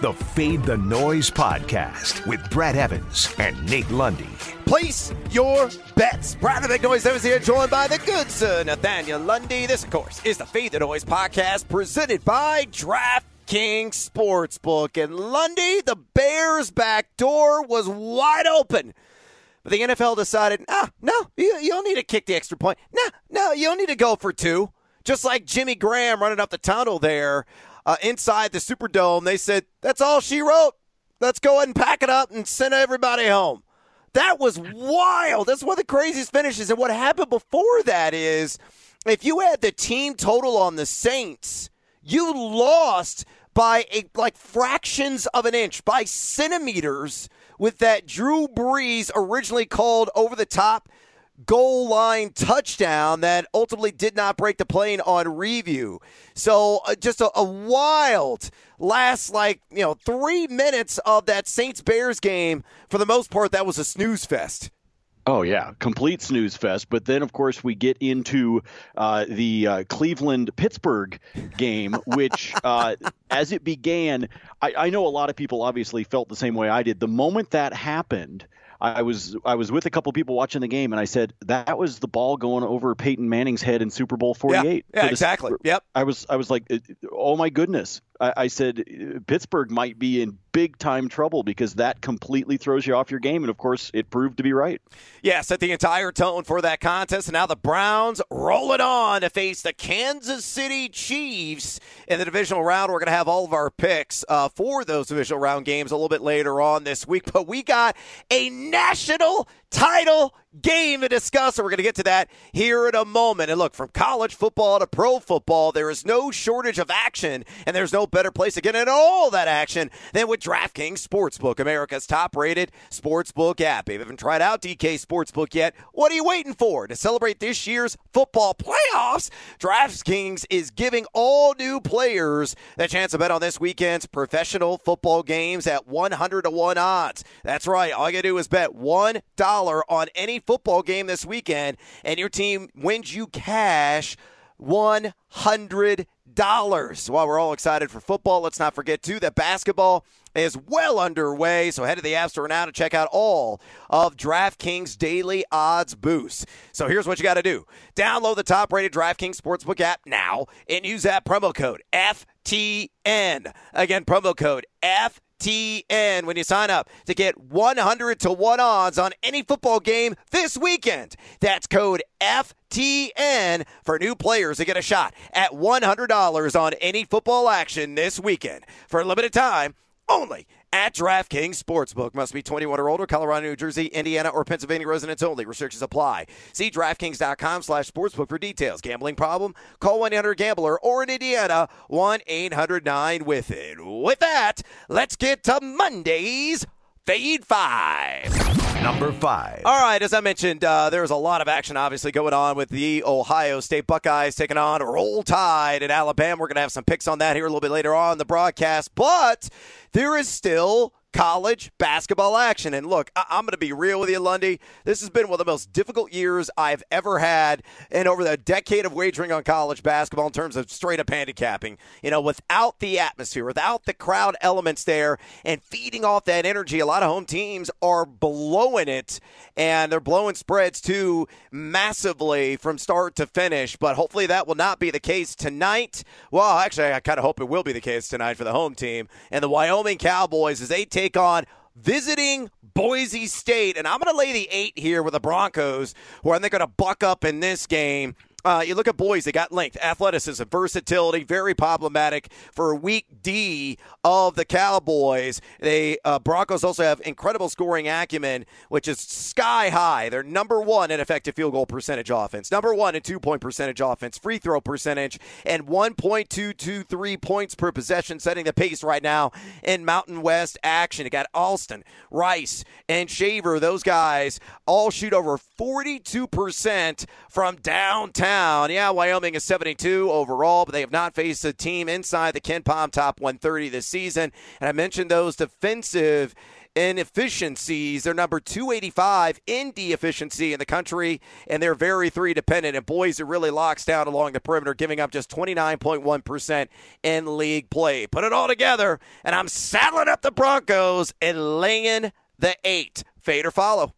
the Fade the Noise podcast with Brad Evans and Nate Lundy. Place your bets. Brad the Big Noise Evans here, joined by the good sir Nathaniel Lundy. This, of course, is the Fade the Noise podcast presented by DraftKings Sportsbook. And Lundy, the Bears' back door was wide open. But the NFL decided, ah, no, you, you don't need to kick the extra point. No, no, you don't need to go for two. Just like Jimmy Graham running up the tunnel there uh, inside the Superdome, they said, that's all she wrote. Let's go ahead and pack it up and send everybody home. That was wild. That's one of the craziest finishes. And what happened before that is if you had the team total on the Saints, you lost by a, like fractions of an inch, by centimeters with that Drew Brees originally called over the top goal line touchdown that ultimately did not break the plane on review. So uh, just a, a, wild last like you know three minutes of that Saints Bears game. For the most part, that was a snooze fest. Oh yeah, complete snooze fest. But then, of course, we get into uh, the uh, Cleveland Pittsburgh game, which, uh, as it began, I, I know a lot of people obviously felt the same way I did. The moment that happened, I was I was with a couple people watching the game, and I said that was the ball going over Peyton Manning's head in Super Bowl Forty Eight. Yeah, yeah exactly. Yep. I was I was like, oh my goodness. I, said Pittsburgh might be in big time trouble because that completely throws you off your game. And of course, it proved to be right. Yeah, set the entire tone for that contest. And now the Browns roll it on to face the Kansas City Chiefs in the divisional round. We're going to have all of our picks uh, for those divisional round games a little bit later on this week. But we got a national title game to discuss. And we're going to get to that here in a moment. And look, from college football to pro football, there is no shortage of action, and there's no better place to get in all that action than with DraftKings Sportsbook, America's top rated sportsbook app. If you haven't tried out DK Sportsbook yet, what are you waiting for? To celebrate this year's football playoffs, DraftKings is giving all new players the chance to bet on this weekend's professional football games at 100 to 1 odds. That's right. All you got to do is bet $1 on any football game this weekend and your team wins you cash $100. While we're all excited for football, let's not forget, too, that basketball is well underway. So head to the App Store now to check out all of DraftKings daily odds boosts. So here's what you got to do download the top rated DraftKings Sportsbook app now and use that promo code FTN. Again, promo code FTN. TN when you sign up to get 100 to 1 odds on any football game this weekend. That's code FTN for new players to get a shot at $100 on any football action this weekend. For a limited time, only at DraftKings Sportsbook. Must be 21 or older, Colorado, New Jersey, Indiana, or Pennsylvania residents only. Restrictions apply. See DraftKings.com slash sportsbook for details. Gambling problem? Call 1-800-GAMBLER or in Indiana, 1-800-9-WITH-IT. With that, let's get to Monday's Fade 5. Number 5. All right, as I mentioned, uh, there's a lot of action obviously going on with the Ohio State Buckeyes taking on Roll Tide in Alabama. We're going to have some picks on that here a little bit later on the broadcast, but there is still college basketball action. And look, I- am going to be real with you, Lundy. This has been one of the most difficult years I've ever had in over the decade of wagering on college basketball in terms of straight up handicapping. You know, without the atmosphere, without the crowd elements there, and feeding off that energy, a lot of home teams are blowing it, and they're blowing spreads too massively from start to finish. But hopefully that will not be the case tonight. Well, actually, I kind of hope it will be the case tonight for the home team and the Wyoming Cowboys as they take take on visiting Boise State. And I'm going to lay the eight here with the Broncos, who I think are going to buck up in this game. Uh, you look at Boise, they got length, athleticism, versatility, very problematic for a weak D of the Cowboys. They uh, Broncos also have incredible scoring acumen, which is sky high. They're number one in effective field goal percentage offense, number one in two point percentage offense, free throw percentage, and 1.223 points per possession, setting the pace right now in Mountain West action. You got Alston, Rice, and Shaver. Those guys all shoot over 42% from downtown down. Yeah, Wyoming is 72 overall, but they have not faced a team inside the KenPom top 130 this season. And I mentioned those defensive inefficiencies. They're number 285 in efficiency in the country, and they're very three dependent. And Boise really locks down along the perimeter, giving up just 29.1% in league play. Put it all together, and I'm saddling up the Broncos and laying the eight. Fade or follow.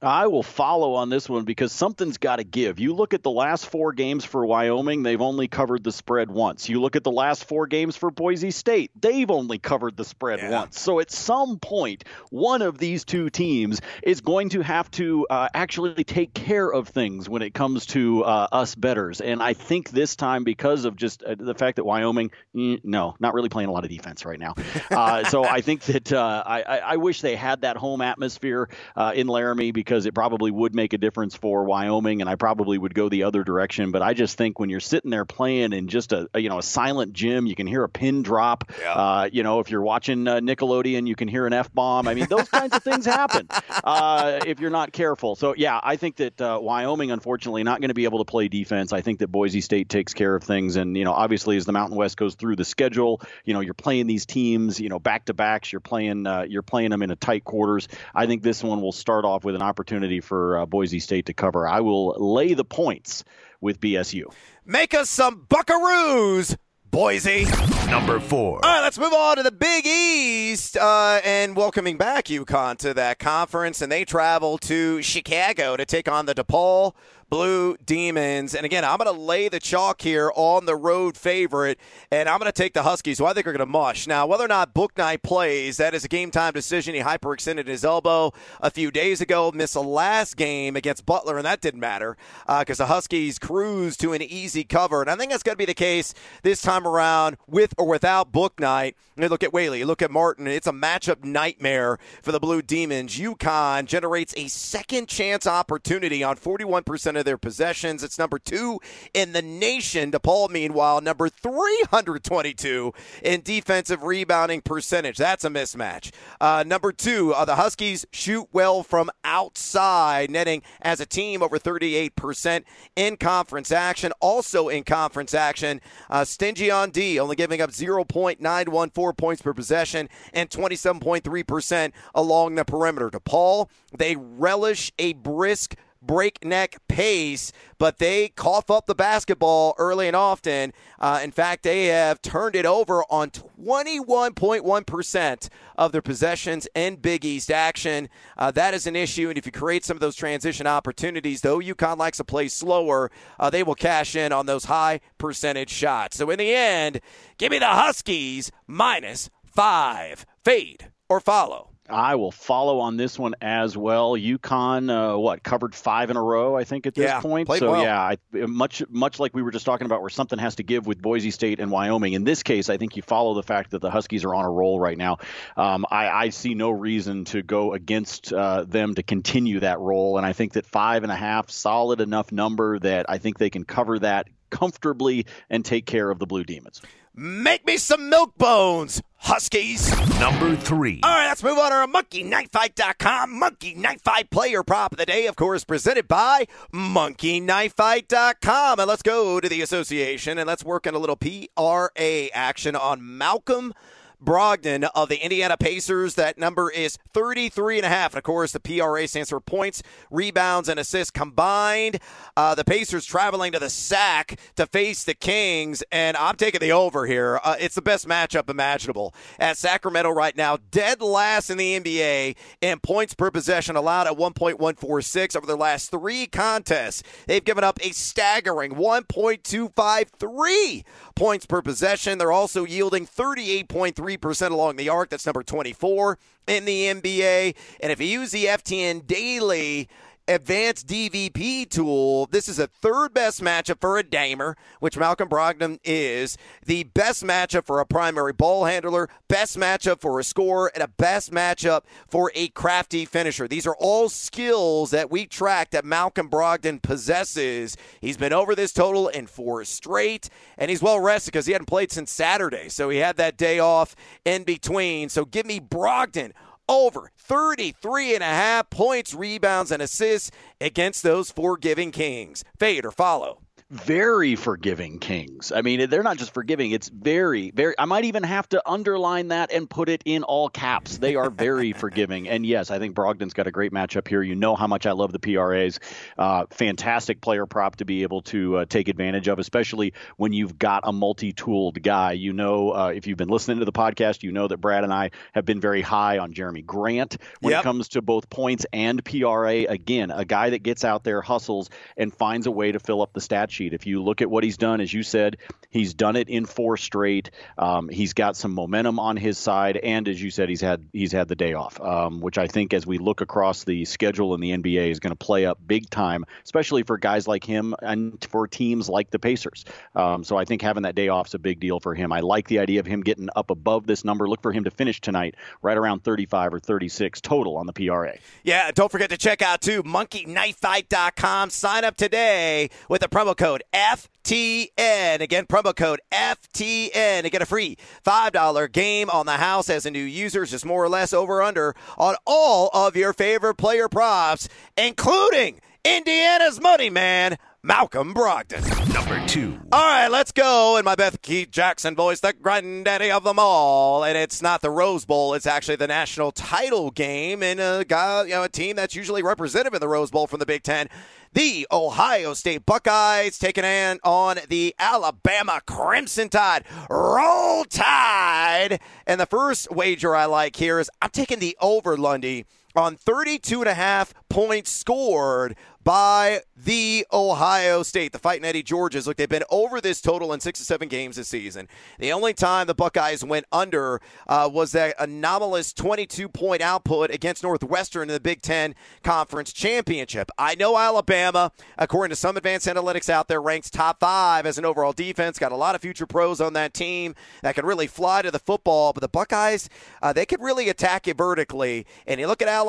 I will follow on this one because something's got to give. You look at the last four games for Wyoming, they've only covered the spread once. You look at the last four games for Boise State, they've only covered the spread yeah. once. So at some point, one of these two teams is going to have to uh, actually take care of things when it comes to uh, us betters. And I think this time, because of just uh, the fact that Wyoming, mm, no, not really playing a lot of defense right now. Uh, so I think that uh, I, I, wish they had that home atmosphere uh, in Laramie because because it probably would make a difference for Wyoming, and I probably would go the other direction. But I just think when you're sitting there playing in just a, a you know a silent gym, you can hear a pin drop. Yeah. Uh, you know, if you're watching uh, Nickelodeon, you can hear an f bomb. I mean, those kinds of things happen uh, if you're not careful. So yeah, I think that uh, Wyoming, unfortunately, not going to be able to play defense. I think that Boise State takes care of things, and you know, obviously, as the Mountain West goes through the schedule, you know, you're playing these teams, you know, back to backs. You're playing uh, you're playing them in a tight quarters. I think this one will start off with an opportunity opportunity for uh, Boise State to cover. I will lay the points with BSU. Make us some buckaroos. Boise. Number four. All right, let's move on to the Big East uh, and welcoming back UConn to that conference. And they travel to Chicago to take on the DePaul Blue Demons. And again, I'm going to lay the chalk here on the road favorite, and I'm going to take the Huskies, who I think are going to mush. Now, whether or not Bouknight plays, that is a game time decision. He hyperextended his elbow a few days ago, missed the last game against Butler, and that didn't matter because uh, the Huskies cruised to an easy cover. And I think that's going to be the case this time around with or without Bouknight. You look at Whaley, look at Martin. It's a matchup nightmare for the Blue Demons. UConn generates a second chance opportunity on 41% of their possessions. It's number two in the nation. DePaul, meanwhile, number 322 in defensive rebounding percentage. That's a mismatch. Uh, number two, uh, the Huskies shoot well from outside, netting as a team over 38% in conference action. Also in conference action, uh, stingy on D, only giving up 0.914 points per possession and 27.3% along the perimeter. DePaul, they relish a brisk breakneck pace, but they cough up the basketball early and often. Uh, in fact, they have turned it over on 21.1% of their possessions in Big East action. Uh, that is an issue, and if you create some of those transition opportunities, though UConn likes to play slower, uh, they will cash in on those high percentage shots. So in the end, give me the Huskies minus five. Fade or follow. I will follow on this one as well. UConn, uh, what covered five in a row, I think at this yeah, point. So well. yeah, I, much much like we were just talking about, where something has to give with Boise State and Wyoming. In this case, I think you follow the fact that the Huskies are on a roll right now. Um, I, I, see no reason to go against uh, them to continue that roll, and I think that five and a half, solid enough number that I think they can cover that comfortably and take care of the Blue Demons. Make me some milk bones, Huskies. Number three. All right, let's move on to our MonkeyKnifeFight.com Monkey Knife Fight player prop of the day, of course, presented by MonkeyKnifeFight.com. And let's go to the association and let's work on a little PRA action on Malcolm Brogdon of the Indiana Pacers. That number is 33 and a half. And of course, the PRA stands for points, rebounds, and assists combined. Uh, the Pacers traveling to the sack to face the Kings, and I'm taking the over here. Uh, it's the best matchup imaginable. At Sacramento right now, dead last in the NBA in points per possession, allowed at 1.146 over their last three contests. They've given up a staggering 1.253 points per possession. They're also yielding 38.3% along the arc. That's number 24 in the NBA. And if you use the FTN daily, advanced DVP tool, this is a third best matchup for a damer, which Malcolm Brogdon is, the best matchup for a primary ball handler, best matchup for a scorer, and a best matchup for a crafty finisher. These are all skills that we track that Malcolm Brogdon possesses. He's been over this total in four straight, and he's well rested because he hadn't played since Saturday. So he had that day off in between. So give me Brogdon over 33 and a half points, rebounds, and assists against those forgiving Kings. Fade or follow. Very forgiving Kings. I mean, they're not just forgiving; it's very, very. I might even have to underline that and put it in all caps. They are very forgiving. And yes, I think Brogdon's got a great matchup here. You know how much I love the PRAs. Uh, fantastic player prop to be able to uh, take advantage of, especially when you've got a multi-tooled guy. You know, uh, if you've been listening to the podcast, you know that Brad and I have been very high on Jerami Grant when yep. it comes to both points and PRA. Again, a guy that gets out there, hustles, and finds a way to fill up the stat sheet. If you look at what he's done, as you said, he's done it in four straight. Um, he's got some momentum on his side, and as you said, he's had he's had the day off, um, which I think as we look across the schedule in the NBA is going to play up big time, especially for guys like him and for teams like the Pacers. Um, so I think having that day off is a big deal for him. I like the idea of him getting up above this number. Look for him to finish tonight right around 35 or 36 total on the PRA. Yeah, don't forget to check out too monkeyknifefight.com. Sign up today with the promo code FTN. Again, promo code FTN to get a free $5 game on the house as a new user. Just more or less over under on all of your favorite player props, including Indiana's money man, Malcolm Brogdon. Number two. All right, let's go. In my Beth Keith Jackson voice, the granddaddy of them all. And it's not the Rose Bowl, it's actually the national title game. And a guy, you know, a team that's usually represented in the Rose Bowl from the Big Ten. The Ohio State Buckeyes taking on the Alabama Crimson Tide. Roll Tide. And the first wager I like here is I'm taking the over, Lundy, on 32 and a half points scored by the Ohio State. The Fighting Eddie Georges. Look, they've been over this total in six or seven games this season. The only time the Buckeyes went under uh, was that anomalous 22 point output against Northwestern in the Big Ten Conference Championship. I know Alabama, according to some advanced analytics out there, ranks top five as an overall defense. Got a lot of future pros on that team that can really fly to the football. But the Buckeyes, uh, they could really attack you vertically. And you look at Alabama,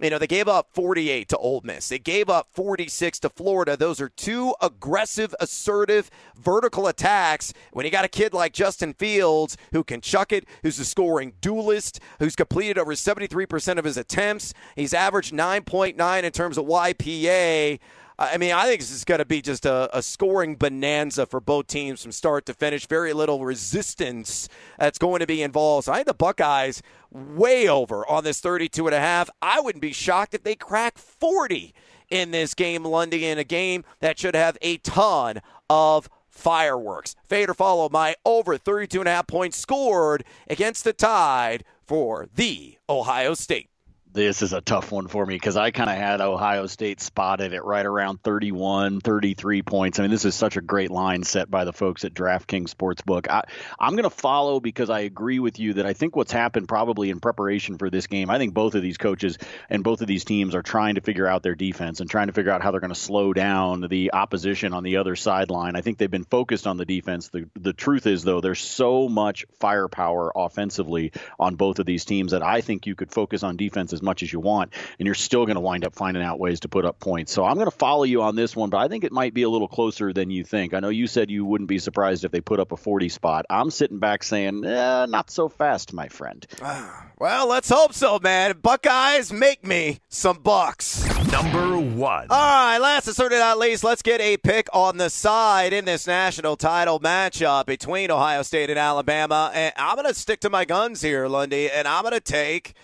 you know, they gave up 48 to Ole Miss. They gave up 46 to Florida. Those are two aggressive, assertive, vertical attacks. When you got a kid like Justin Fields who can chuck it, who's a scoring duelist, who's completed over 73% of his attempts, he's averaged 9.9 in terms of YPA. I mean, I think this is going to be just a, a, scoring bonanza for both teams from start to finish. Very little resistance that's going to be involved. So I think the Buckeyes way over on this 32 and a half. I wouldn't be shocked if they crack 40 in this game, Lundy, in a game that should have a ton of fireworks. Fade or follow my over 32 and a half points scored against the Tide for the Ohio State this is a tough one for me because I kind of had Ohio State spotted at right around 31, 33 points. I mean, this is such a great line set by the folks at DraftKings Sportsbook. I, I'm going to follow because I agree with you that I think what's happened probably in preparation for this game, I think both of these coaches and both of these teams are trying to figure out their defense and trying to figure out how they're going to slow down the opposition on the other sideline. I think they've been focused on the defense. The, the truth is, though, there's so much firepower offensively on both of these teams that I think you could focus on defense as much as you want, and you're still going to wind up finding out ways to put up points. So I'm going to follow you on this one, but I think it might be a little closer than you think. I know you said you wouldn't be surprised if they put up a 40 spot. I'm sitting back saying, eh, not so fast, my friend. Well, let's hope so, man. Buckeyes, make me some bucks. Number one. All right, last but certainly not least, let's get a pick on the side in this national title matchup between Ohio State and Alabama. And I'm going to stick to my guns here, Lundy, and I'm going to take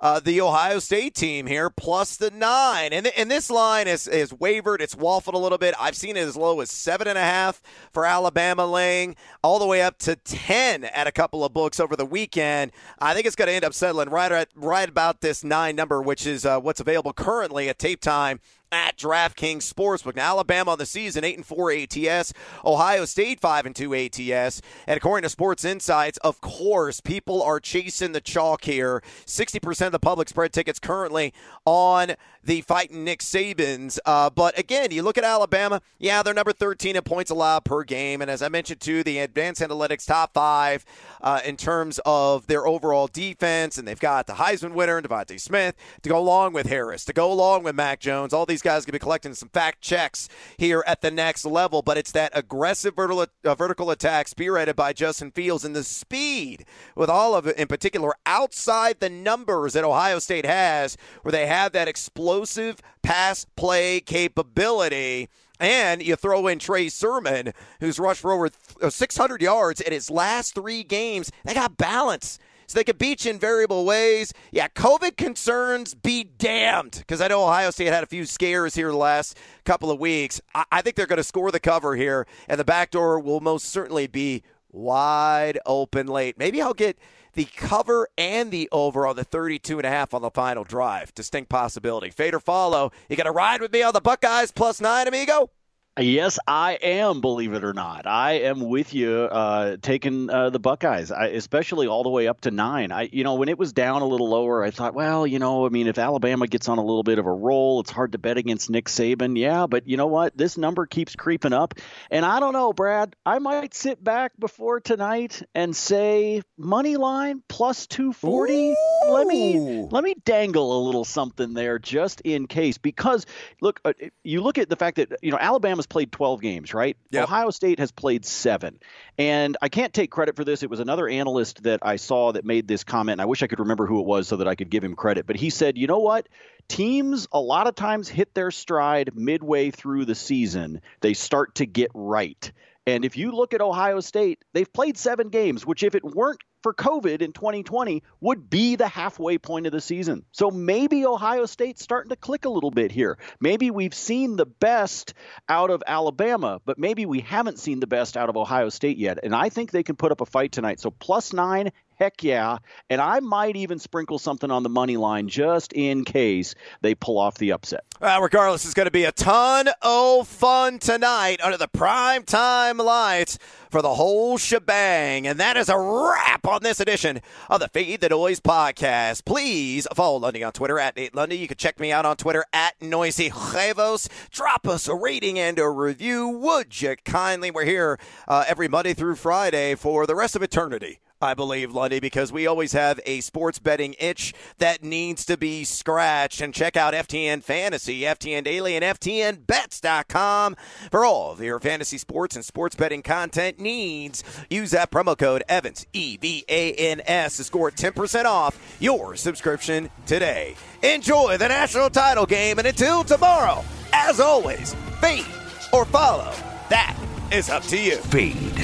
uh, the Ohio State team here, plus the nine. And, and this line is, is wavered. It's waffled a little bit. I've seen it as low as seven and a half for Alabama laying, all the way up to 10 at a couple of books over the weekend. I think it's going to end up settling right, at, right about this nine number, which is uh, what's available currently at tape time at DraftKings Sportsbook. Now, Alabama on the season, 8 and 4 ATS. Ohio State, 5 and 2 ATS. And according to Sports Insights, of course, people are chasing the chalk here. 60% of the public spread tickets currently on the fighting Nick Sabans. Uh, but again, you look at Alabama, yeah, they're number 13 in points allowed per game. And as I mentioned, too, the advanced analytics top five uh, in terms of their overall defense. And they've got the Heisman winner, DeVonta Smith, to go along with Harris, to go along with Mac Jones. All these guys going to be collecting some fact checks here at the next level. But it's that aggressive vertical, uh, vertical attack spearheaded by Justin Fields and the speed with all of it, in particular, outside the numbers that Ohio State has, where they have that explosive pass play capability. And you throw in Trey Sermon, who's rushed for over uh, 600 yards in his last three games. They got balance. So they could you in variable ways. Yeah, COVID concerns be damned. Because I know Ohio State had a few scares here the last couple of weeks. I, I think they're going to score the cover here, and the back door will most certainly be wide open late. Maybe I'll get the cover and the over on the 32 and a half on the final drive. Distinct possibility. Fade or follow. You got to ride with me on the Buckeyes plus nine, amigo? Yes, I am. Believe it or not, I am with you, uh, taking uh, the Buckeyes, I, especially all the way up to nine. I, you know, when it was down a little lower, I thought, well, you know, I mean, if Alabama gets on a little bit of a roll, it's hard to bet against Nick Saban. Yeah, but you know what? This number keeps creeping up, and I don't know, Brad. I might sit back before tonight and say money line plus two forty. Let me let me dangle a little something there just in case, because look, uh, you look at the fact that you know Alabama Alabama's played 12 games, right? Yep. Ohio State has played seven. And I can't take credit for this. It was another analyst that I saw that made this comment. And I wish I could remember who it was so that I could give him credit. But he said, you know what? Teams a lot of times hit their stride midway through the season, they start to get right. And if you look at Ohio State, they've played seven games, which, if it weren't for COVID in 2020, would be the halfway point of the season. So maybe Ohio State's starting to click a little bit here. Maybe we've seen the best out of Alabama, but maybe we haven't seen the best out of Ohio State yet. And I think they can put up a fight tonight. So plus nine Heck yeah. And I might even sprinkle something on the money line just in case they pull off the upset. Uh, regardless, it's going to be a ton of fun tonight under the prime time lights for the whole shebang. And that is a wrap on this edition of the Fade the Noise podcast. Please follow Lundy on Twitter at Nate Lundy. You can check me out on Twitter at Noisy Huevos. Drop us a rating and a review, would you kindly? We're here uh, every Monday through Friday for the rest of eternity. I believe, Lundy, because we always have a sports betting itch that needs to be scratched. And check out FTN Fantasy, FTN Daily, and FTNBets.com for all of your fantasy sports and sports betting content needs. Use that promo code EVANS, E V A N S, to score 10% off your subscription today. Enjoy the national title game, and until tomorrow, as always, fade or follow. That is up to you. Feed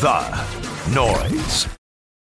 the noise.